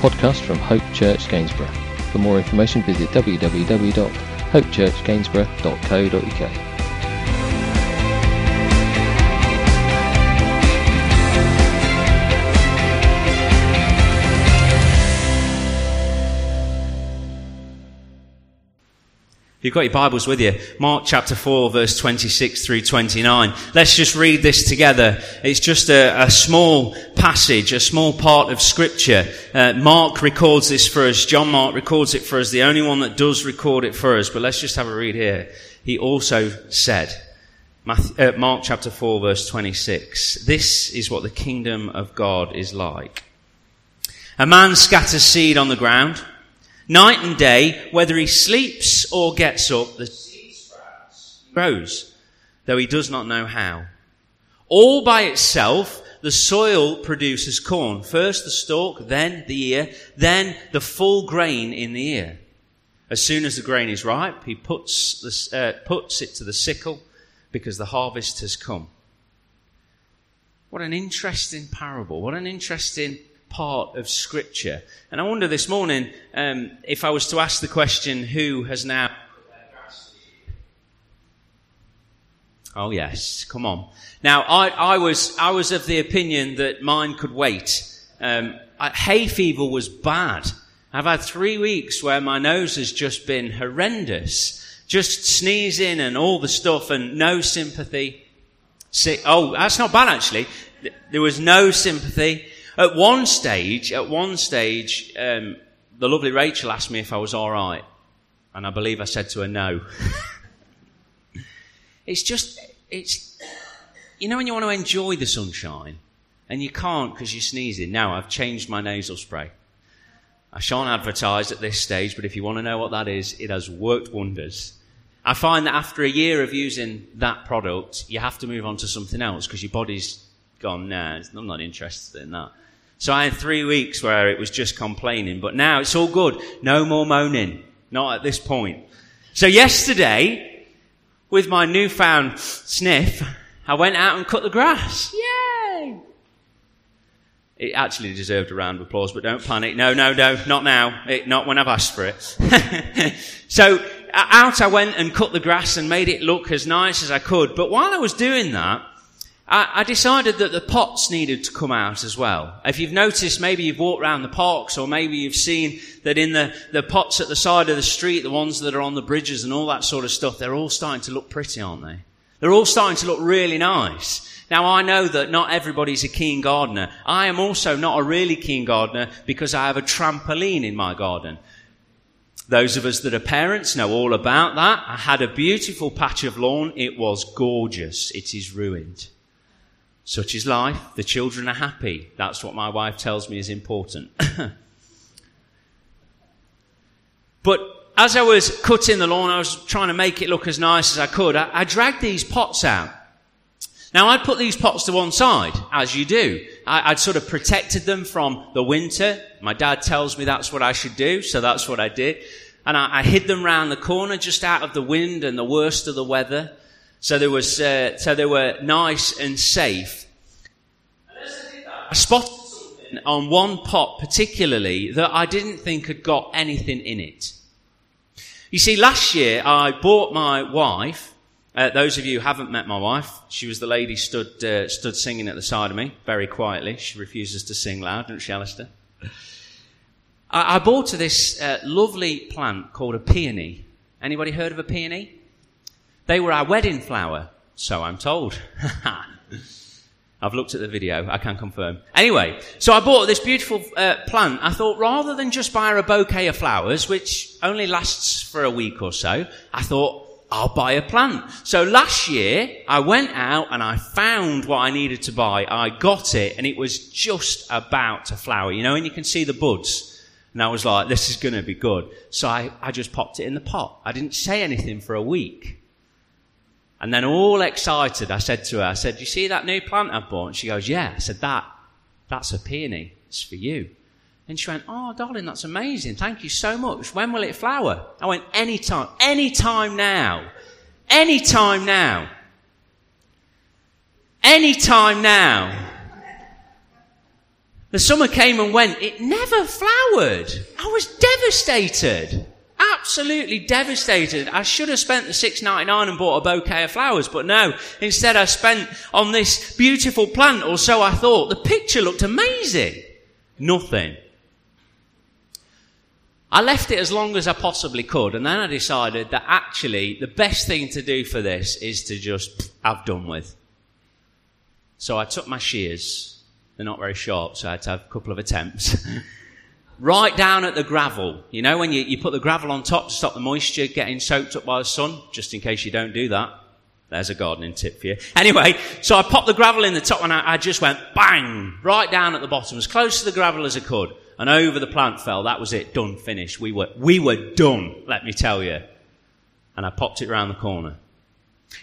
Podcast from Hope Church Gainsborough. For more information, visit www.hopechurchgainsborough.co.uk. You've got your Bibles with you. Mark chapter 4, verse 26 through 29. Let's just read this together. It's just a, a small passage, a small part of Scripture. Uh, Mark records this for us. John Mark records it for us, the only one that does record it for us. But let's just have a read here. He also said, Matthew, uh, Mark chapter 4, verse 26. This is what the kingdom of God is like. A man scatters seed on the ground. Night and day, whether he sleeps or gets up, the seed grows, though he does not know how. All by itself, the soil produces corn. First the stalk, then the ear, then the full grain in the ear. As soon as the grain is ripe, he puts, uh, puts it to the sickle because the harvest has come. What an interesting parable. What an interesting part of Scripture. And I wonder this morning um, if I was to ask the question, who has now. Oh, yes, come on. Now, I, I, was, I was of the opinion that mine could wait. Um, hay fever was bad. I've had three weeks where my nose has just been horrendous. Just sneezing and all the stuff and no sympathy. Oh, that's not bad actually. There was no sympathy. At one stage, at one stage, um, the lovely Rachel asked me if I was all right, and I believe I said to her no. it's just, it's, you know, when you want to enjoy the sunshine, and you can't because you're sneezing. Now I've changed my nasal spray. I shan't advertise at this stage, but if you want to know what that is, it has worked wonders. I find that after a year of using that product, you have to move on to something else because your body's gone, nah, I'm not interested in that. So I had three weeks where it was just complaining, but now it's all good. No more moaning. Not at this point. So yesterday, with my newfound sniff, I went out and cut the grass. Yay! It actually deserved a round of applause, but don't panic. No, no, no, not now. It, not when I've asked for it. so out I went and cut the grass and made it look as nice as I could. But while I was doing that, I, decided that the pots needed to come out as well. If you've noticed, maybe you've walked around the parks or maybe you've seen that in the, the pots at the side of the street, the ones that are on the bridges and all that sort of stuff, they're all starting to look pretty, aren't they? They're all starting to look really nice. Now I know that not everybody's a keen gardener. I am also not a really keen gardener because I have a trampoline in my garden. Those of us that are parents know all about that. I had a beautiful patch of lawn. It was gorgeous. It is ruined. Such is life. The children are happy. That's what my wife tells me is important. but as I was cutting the lawn, I was trying to make it look as nice as I could. I, I dragged these pots out. Now I'd put these pots to one side, as you do. I, would sort of protected them from the winter. My dad tells me that's what I should do, so that's what I did. And I, I hid them round the corner just out of the wind and the worst of the weather. So there was, uh, so they were nice and safe. I spotted something on one pot particularly that I didn't think had got anything in it. You see, last year I bought my wife. Uh, those of you who haven't met my wife, she was the lady stood uh, stood singing at the side of me very quietly. She refuses to sing loud, doesn't she, Alistair? I, I bought her this uh, lovely plant called a peony. Anybody heard of a peony? They were our wedding flower, so I'm told. I've looked at the video, I can confirm. Anyway, so I bought this beautiful uh, plant. I thought rather than just buy her a bouquet of flowers, which only lasts for a week or so, I thought, I'll buy a plant. So last year, I went out and I found what I needed to buy. I got it and it was just about to flower, you know, and you can see the buds. And I was like, this is going to be good. So I, I just popped it in the pot. I didn't say anything for a week. And then all excited, I said to her, I said, you see that new plant I've bought? And she goes, yeah. I said, that, that's a peony. It's for you. And she went, oh, darling, that's amazing. Thank you so much. When will it flower? I went, anytime, anytime now. Anytime now. Anytime now. The summer came and went. It never flowered. I was devastated. Absolutely devastated. I should have spent the six ninety nine and bought a bouquet of flowers, but no. Instead, I spent on this beautiful plant, or so I thought. The picture looked amazing. Nothing. I left it as long as I possibly could, and then I decided that actually the best thing to do for this is to just have done with. So I took my shears. They're not very sharp, so I had to have a couple of attempts. right down at the gravel. You know, when you, you put the gravel on top to stop the moisture getting soaked up by the sun, just in case you don't do that. There's a gardening tip for you. Anyway, so I popped the gravel in the top and I, I just went bang, right down at the bottom, as close to the gravel as I could and over the plant fell. That was it. Done. Finished. We were, we were done, let me tell you. And I popped it around the corner.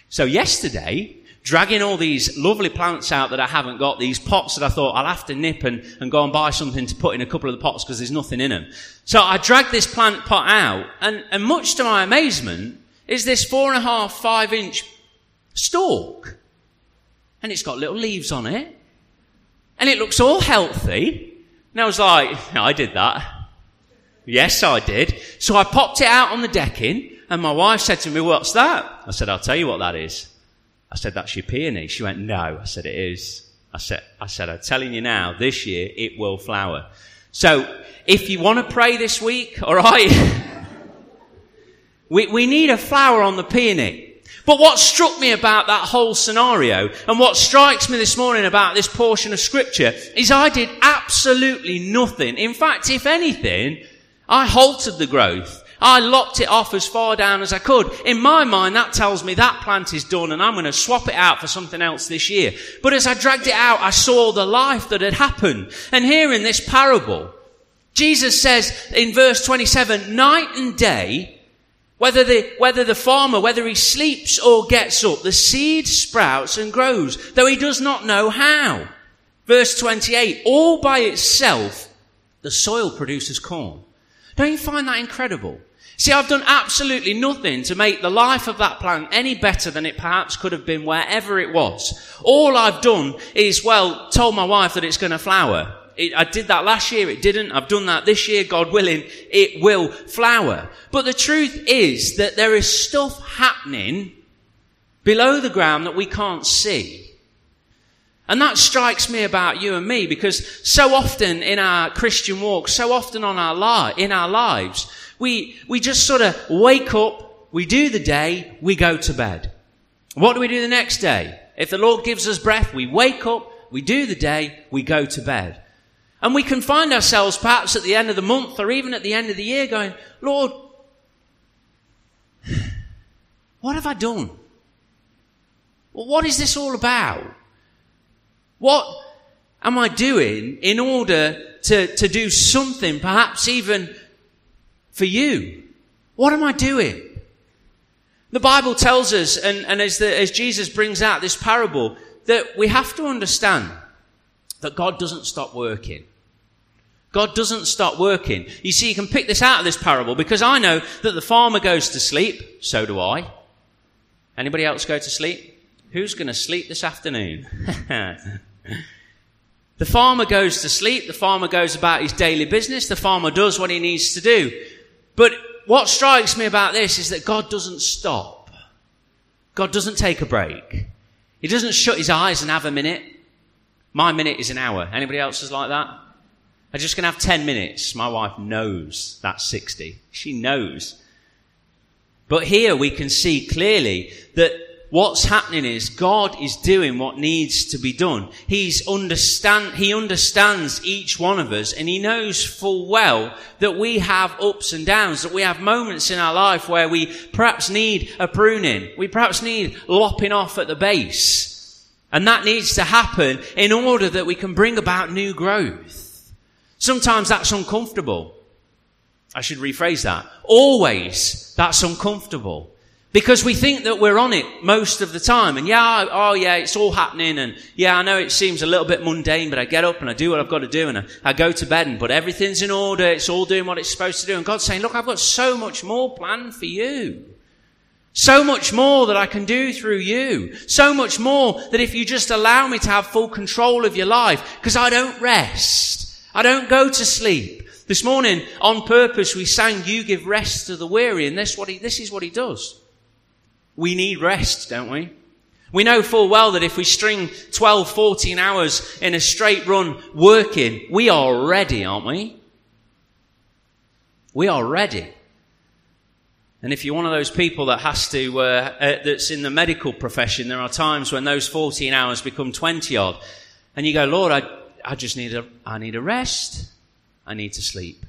So yesterday, dragging all these lovely plants out that I haven't got, these pots that I thought I'll have to nip and, and go and buy something to put in a couple of the pots because there's nothing in them. So I dragged this plant pot out and, and much to my amazement is this four and a half, five inch stalk. And it's got little leaves on it. And it looks all healthy. And I was like, I did that. Yes, I did. So I popped it out on the decking, and my wife said to me, What's that? I said, I'll tell you what that is. I said, That's your peony. She went, No. I said, It is. I said, I said, I'm telling you now, this year it will flower. So if you want to pray this week, alright, we, we need a flower on the peony. But what struck me about that whole scenario and what strikes me this morning about this portion of scripture is I did absolutely nothing. In fact, if anything, I halted the growth. I locked it off as far down as I could. In my mind, that tells me that plant is done and I'm going to swap it out for something else this year. But as I dragged it out, I saw the life that had happened. And here in this parable, Jesus says in verse 27, night and day, whether the, whether the farmer, whether he sleeps or gets up, the seed sprouts and grows, though he does not know how. Verse 28, all by itself, the soil produces corn. Don't you find that incredible? See, I've done absolutely nothing to make the life of that plant any better than it perhaps could have been wherever it was. All I've done is, well, told my wife that it's going to flower. It, I did that last year, it didn't. I've done that this year, God willing, it will flower. But the truth is that there is stuff happening below the ground that we can't see. And that strikes me about you and me because so often in our Christian walk, so often on our li- in our lives, we, we just sort of wake up, we do the day, we go to bed. What do we do the next day? If the Lord gives us breath, we wake up, we do the day, we go to bed. And we can find ourselves perhaps at the end of the month or even at the end of the year going, Lord, what have I done? what is this all about? What am I doing in order to, to do something, perhaps even for you? What am I doing? The Bible tells us, and, and as, the, as Jesus brings out this parable, that we have to understand that God doesn't stop working. God doesn't stop working. You see, you can pick this out of this parable because I know that the farmer goes to sleep. So do I. Anybody else go to sleep? Who's going to sleep this afternoon? the farmer goes to sleep. The farmer goes about his daily business. The farmer does what he needs to do. What strikes me about this is that God doesn't stop. God doesn't take a break. He doesn't shut his eyes and have a minute. My minute is an hour. Anybody else is like that? I'm just going to have 10 minutes. My wife knows that's 60. She knows. But here we can see clearly that what's happening is God is doing what needs to be done. He's understand, he understands each one of us and he knows full well that we have ups and downs, that we have moments in our life where we perhaps need a pruning. We perhaps need lopping off at the base. And that needs to happen in order that we can bring about new growth. Sometimes that's uncomfortable. I should rephrase that. Always that's uncomfortable. Because we think that we're on it most of the time. And yeah, oh yeah, it's all happening. And yeah, I know it seems a little bit mundane, but I get up and I do what I've got to do and I, I go to bed and but everything's in order. It's all doing what it's supposed to do. And God's saying, look, I've got so much more planned for you. So much more that I can do through you. So much more that if you just allow me to have full control of your life, because I don't rest. I don't go to sleep. This morning, on purpose, we sang, you give rest to the weary, and this, what he, this is what he does. We need rest, don't we? We know full well that if we string 12, 14 hours in a straight run working, we are ready, aren't we? We are ready. And if you're one of those people that has to, uh, uh, that's in the medical profession, there are times when those 14 hours become 20 odd. And you go, Lord, I, I just need a, I need a rest. I need to sleep.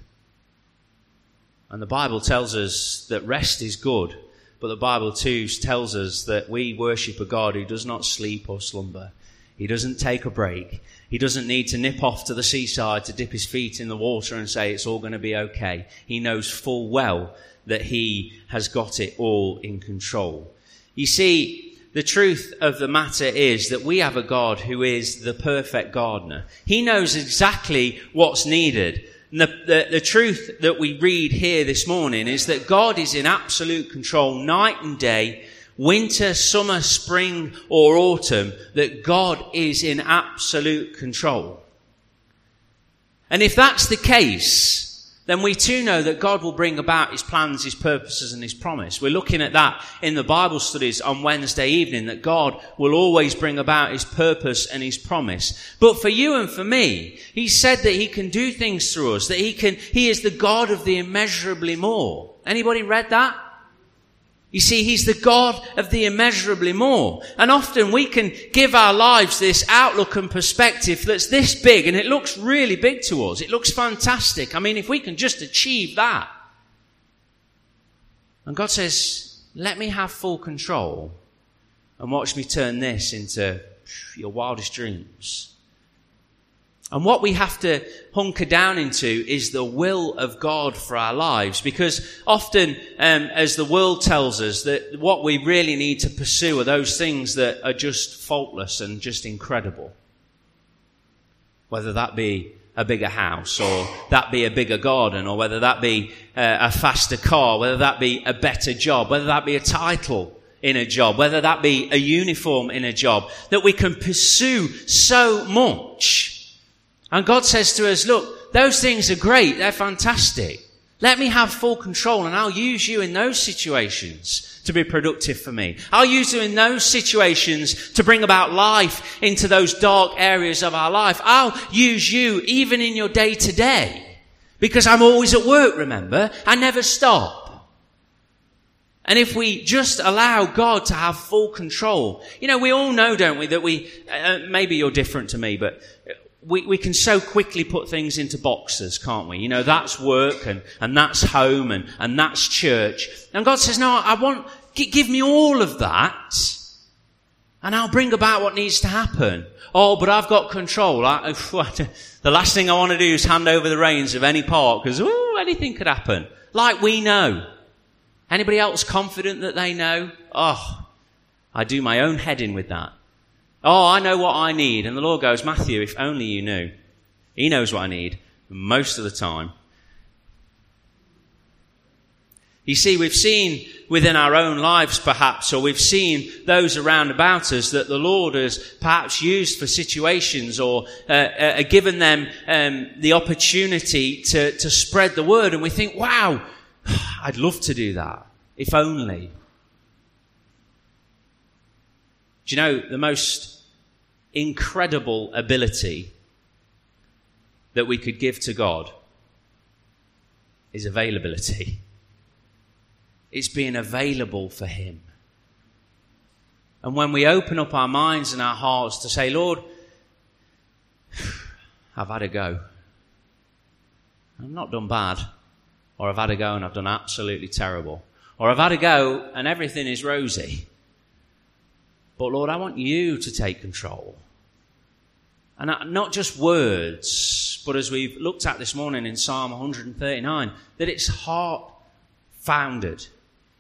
And the Bible tells us that rest is good. But the Bible too tells us that we worship a God who does not sleep or slumber. He doesn't take a break. He doesn't need to nip off to the seaside to dip his feet in the water and say it's all going to be okay. He knows full well that he has got it all in control. You see, the truth of the matter is that we have a God who is the perfect gardener. He knows exactly what's needed. The, the, the, truth that we read here this morning is that God is in absolute control night and day, winter, summer, spring, or autumn, that God is in absolute control. And if that's the case, then we too know that God will bring about His plans, His purposes, and His promise. We're looking at that in the Bible studies on Wednesday evening, that God will always bring about His purpose and His promise. But for you and for me, He said that He can do things through us, that He can, He is the God of the immeasurably more. Anybody read that? You see, He's the God of the immeasurably more. And often we can give our lives this outlook and perspective that's this big and it looks really big to us. It looks fantastic. I mean, if we can just achieve that. And God says, let me have full control and watch me turn this into your wildest dreams. And what we have to hunker down into is the will of God for our lives. Because often, um, as the world tells us, that what we really need to pursue are those things that are just faultless and just incredible. Whether that be a bigger house, or that be a bigger garden, or whether that be uh, a faster car, whether that be a better job, whether that be a title in a job, whether that be a uniform in a job, that we can pursue so much and God says to us, look, those things are great. They're fantastic. Let me have full control and I'll use you in those situations to be productive for me. I'll use you in those situations to bring about life into those dark areas of our life. I'll use you even in your day to day because I'm always at work, remember? I never stop. And if we just allow God to have full control, you know, we all know, don't we, that we, uh, maybe you're different to me, but we, we can so quickly put things into boxes, can't we? You know, that's work and, and that's home and, and that's church. And God says, no, I want, give me all of that and I'll bring about what needs to happen. Oh, but I've got control. I, the last thing I want to do is hand over the reins of any part because, oh, anything could happen. Like we know. Anybody else confident that they know? Oh, I do my own head in with that. Oh, I know what I need. And the Lord goes, Matthew, if only you knew. He knows what I need most of the time. You see, we've seen within our own lives perhaps, or we've seen those around about us that the Lord has perhaps used for situations or uh, uh, given them um, the opportunity to, to spread the word. And we think, wow, I'd love to do that. If only. Do you know the most incredible ability that we could give to God is availability? It's being available for Him. And when we open up our minds and our hearts to say, Lord, I've had a go. I've not done bad. Or I've had a go and I've done absolutely terrible. Or I've had a go and everything is rosy. But Lord, I want you to take control. And not just words, but as we've looked at this morning in Psalm 139, that it's heart founded.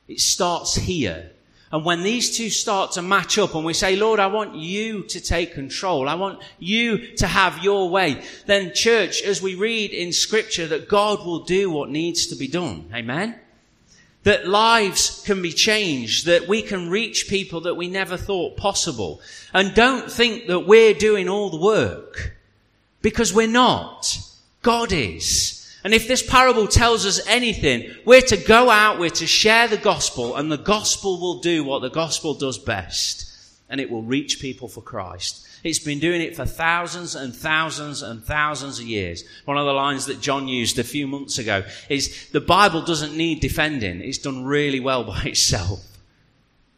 It starts here. And when these two start to match up and we say, Lord, I want you to take control. I want you to have your way. Then church, as we read in scripture that God will do what needs to be done. Amen? That lives can be changed, that we can reach people that we never thought possible. And don't think that we're doing all the work. Because we're not. God is. And if this parable tells us anything, we're to go out, we're to share the gospel, and the gospel will do what the gospel does best. And it will reach people for Christ. It's been doing it for thousands and thousands and thousands of years. One of the lines that John used a few months ago is the Bible doesn't need defending. It's done really well by itself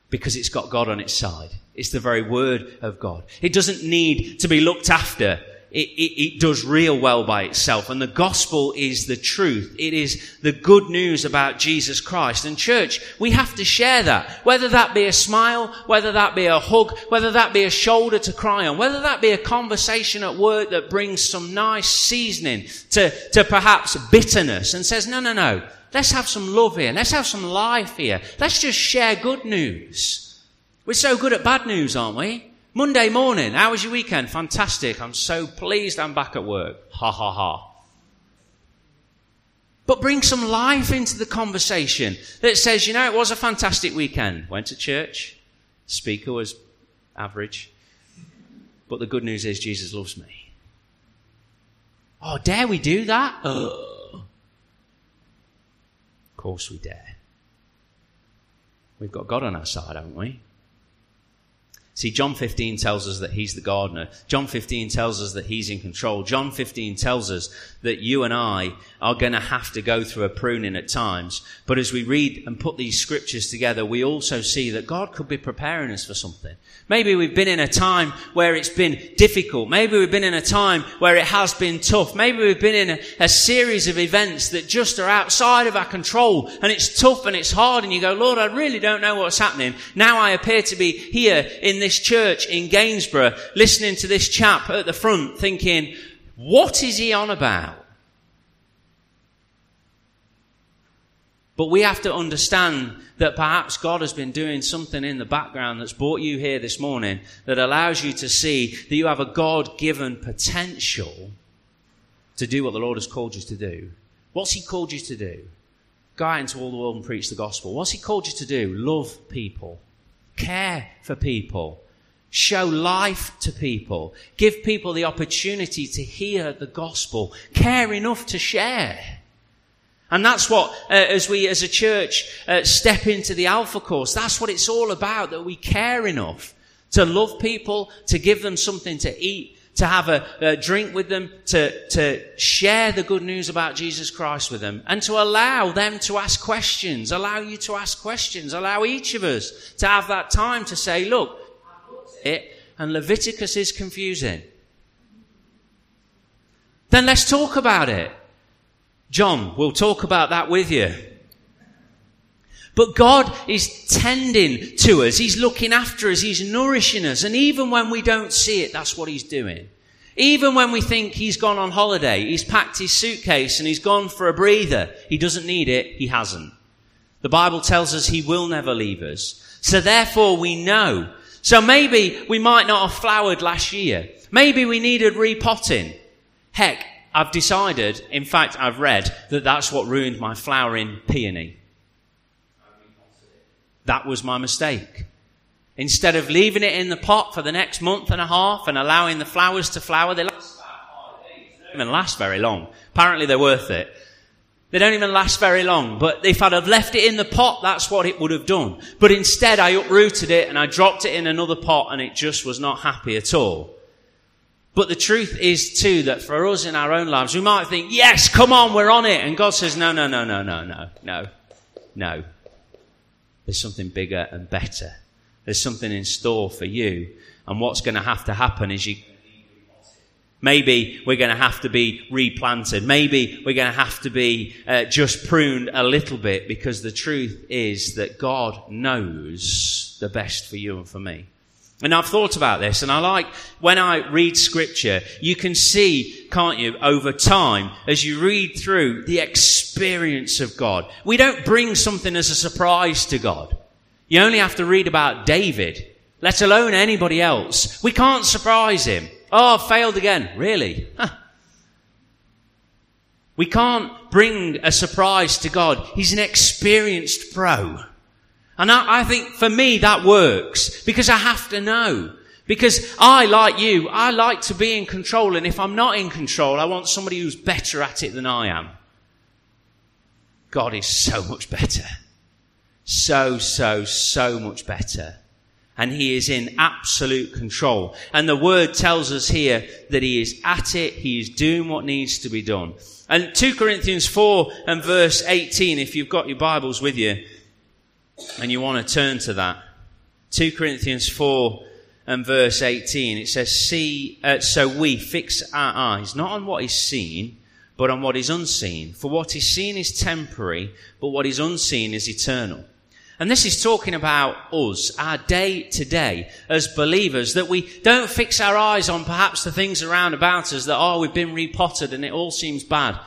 because it's got God on its side. It's the very word of God. It doesn't need to be looked after it, it, it, does real well by itself. And the gospel is the truth. It is the good news about Jesus Christ. And church, we have to share that. Whether that be a smile, whether that be a hug, whether that be a shoulder to cry on, whether that be a conversation at work that brings some nice seasoning to, to perhaps bitterness and says, no, no, no. Let's have some love here. Let's have some life here. Let's just share good news. We're so good at bad news, aren't we? Monday morning, how was your weekend? Fantastic. I'm so pleased I'm back at work. Ha ha ha. But bring some life into the conversation that says, you know, it was a fantastic weekend. Went to church. Speaker was average. But the good news is Jesus loves me. Oh, dare we do that? Of course we dare. We've got God on our side, haven't we? See, John 15 tells us that he's the gardener. John 15 tells us that he's in control. John 15 tells us that you and I are going to have to go through a pruning at times. But as we read and put these scriptures together, we also see that God could be preparing us for something. Maybe we've been in a time where it's been difficult. Maybe we've been in a time where it has been tough. Maybe we've been in a, a series of events that just are outside of our control and it's tough and it's hard and you go, Lord, I really don't know what's happening. Now I appear to be here in this this church in Gainsborough, listening to this chap at the front, thinking, what is he on about? But we have to understand that perhaps God has been doing something in the background that's brought you here this morning that allows you to see that you have a God given potential to do what the Lord has called you to do. What's He called you to do? Go out into all the world and preach the gospel. What's He called you to do? Love people care for people, show life to people, give people the opportunity to hear the gospel, care enough to share. And that's what, uh, as we as a church uh, step into the Alpha course, that's what it's all about, that we care enough to love people, to give them something to eat, to have a, a, drink with them, to, to share the good news about Jesus Christ with them, and to allow them to ask questions, allow you to ask questions, allow each of us to have that time to say, look, it, and Leviticus is confusing. Then let's talk about it. John, we'll talk about that with you. But God is tending to us. He's looking after us. He's nourishing us. And even when we don't see it, that's what He's doing. Even when we think He's gone on holiday, He's packed His suitcase and He's gone for a breather. He doesn't need it. He hasn't. The Bible tells us He will never leave us. So therefore we know. So maybe we might not have flowered last year. Maybe we needed repotting. Heck, I've decided, in fact, I've read that that's what ruined my flowering peony. That was my mistake. Instead of leaving it in the pot for the next month and a half and allowing the flowers to flower, they last don't even last very long. Apparently they're worth it. They don't even last very long. But if I'd have left it in the pot, that's what it would have done. But instead I uprooted it and I dropped it in another pot and it just was not happy at all. But the truth is too that for us in our own lives, we might think, yes, come on, we're on it. And God says, no, no, no, no, no, no, no, no. There's something bigger and better. There's something in store for you. And what's going to have to happen is you Maybe we're going to have to be replanted. Maybe we're going to have to be uh, just pruned a little bit because the truth is that God knows the best for you and for me. And I've thought about this and I like when I read scripture, you can see, can't you, over time, as you read through the experience of God. We don't bring something as a surprise to God. You only have to read about David, let alone anybody else. We can't surprise him. Oh, failed again. Really? Huh. We can't bring a surprise to God. He's an experienced pro. And I, I think for me that works because I have to know. Because I, like you, I like to be in control and if I'm not in control, I want somebody who's better at it than I am. God is so much better. So, so, so much better and he is in absolute control. And the word tells us here that he is at it, he is doing what needs to be done. And 2 Corinthians 4 and verse 18, if you've got your Bibles with you and you want to turn to that. 2 Corinthians 4 and verse 18, it says, See, uh, so we fix our eyes not on what is seen, but on what is unseen. For what is seen is temporary, but what is unseen is eternal. And this is talking about us, our day to day as believers, that we don't fix our eyes on perhaps the things around about us that, oh, we've been repotted and it all seems bad.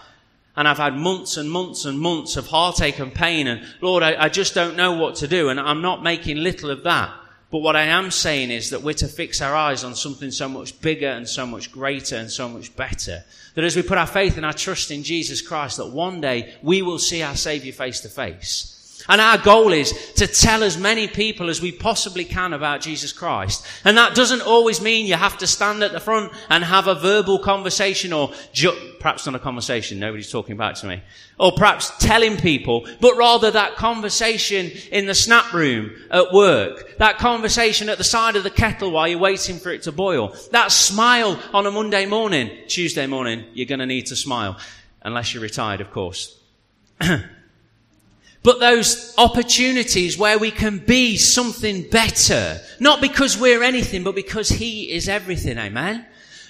And I've had months and months and months of heartache and pain and Lord, I, I just don't know what to do. And I'm not making little of that. But what I am saying is that we're to fix our eyes on something so much bigger and so much greater and so much better. That as we put our faith and our trust in Jesus Christ, that one day we will see our Savior face to face. And our goal is to tell as many people as we possibly can about Jesus Christ. And that doesn't always mean you have to stand at the front and have a verbal conversation or ju- perhaps not a conversation, nobody's talking back to me. Or perhaps telling people, but rather that conversation in the snap room at work. That conversation at the side of the kettle while you're waiting for it to boil. That smile on a Monday morning, Tuesday morning, you're gonna need to smile. Unless you're retired, of course. but those opportunities where we can be something better. Not because we're anything, but because He is everything. Amen.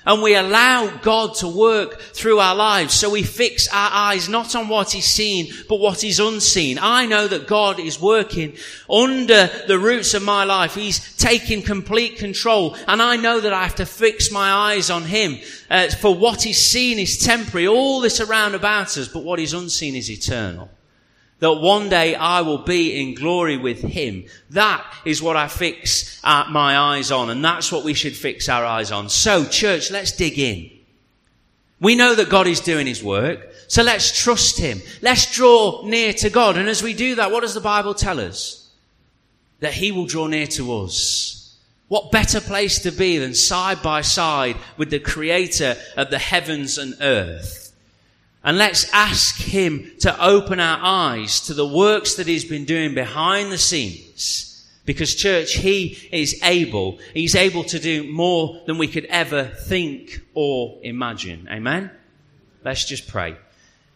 And we allow God to work through our lives. So we fix our eyes not on what is seen, but what is unseen. I know that God is working under the roots of my life. He's taking complete control. And I know that I have to fix my eyes on Him. Uh, for what is seen is temporary. All this around about us, but what is unseen is eternal that one day I will be in glory with Him. That is what I fix uh, my eyes on, and that's what we should fix our eyes on. So, church, let's dig in. We know that God is doing His work, so let's trust Him. Let's draw near to God, and as we do that, what does the Bible tell us? That He will draw near to us. What better place to be than side by side with the Creator of the heavens and earth? And let's ask Him to open our eyes to the works that He's been doing behind the scenes. Because church, He is able, He's able to do more than we could ever think or imagine. Amen? Let's just pray.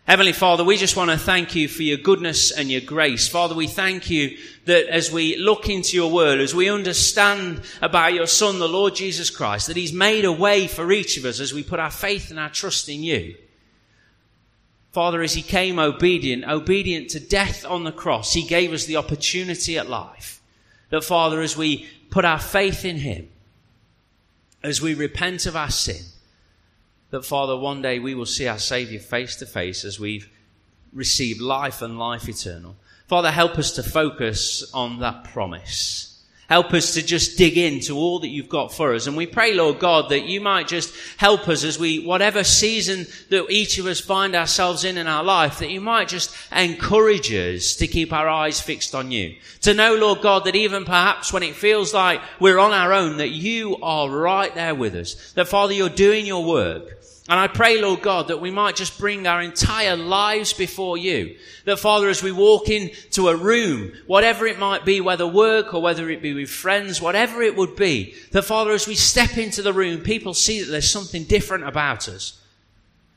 Heavenly Father, we just want to thank you for your goodness and your grace. Father, we thank you that as we look into your word, as we understand about your Son, the Lord Jesus Christ, that He's made a way for each of us as we put our faith and our trust in you. Father, as he came obedient, obedient to death on the cross, he gave us the opportunity at life. That, Father, as we put our faith in him, as we repent of our sin, that, Father, one day we will see our Savior face to face as we've received life and life eternal. Father, help us to focus on that promise. Help us to just dig into all that you've got for us. And we pray, Lord God, that you might just help us as we, whatever season that each of us find ourselves in in our life, that you might just encourage us to keep our eyes fixed on you. To know, Lord God, that even perhaps when it feels like we're on our own, that you are right there with us. That Father, you're doing your work. And I pray, Lord God, that we might just bring our entire lives before you. That, Father, as we walk into a room, whatever it might be, whether work or whether it be with friends, whatever it would be, that, Father, as we step into the room, people see that there's something different about us.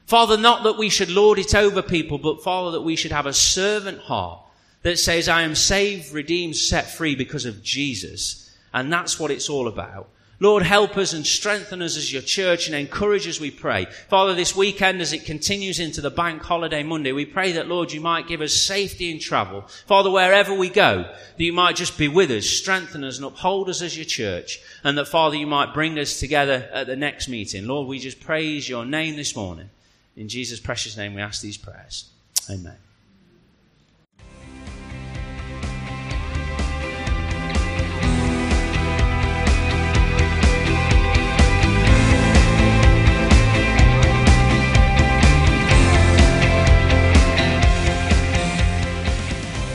Father, not that we should lord it over people, but, Father, that we should have a servant heart that says, I am saved, redeemed, set free because of Jesus. And that's what it's all about. Lord, help us and strengthen us as your church and encourage us, we pray. Father, this weekend as it continues into the bank holiday Monday, we pray that, Lord, you might give us safety in travel. Father, wherever we go, that you might just be with us, strengthen us and uphold us as your church. And that, Father, you might bring us together at the next meeting. Lord, we just praise your name this morning. In Jesus' precious name we ask these prayers. Amen.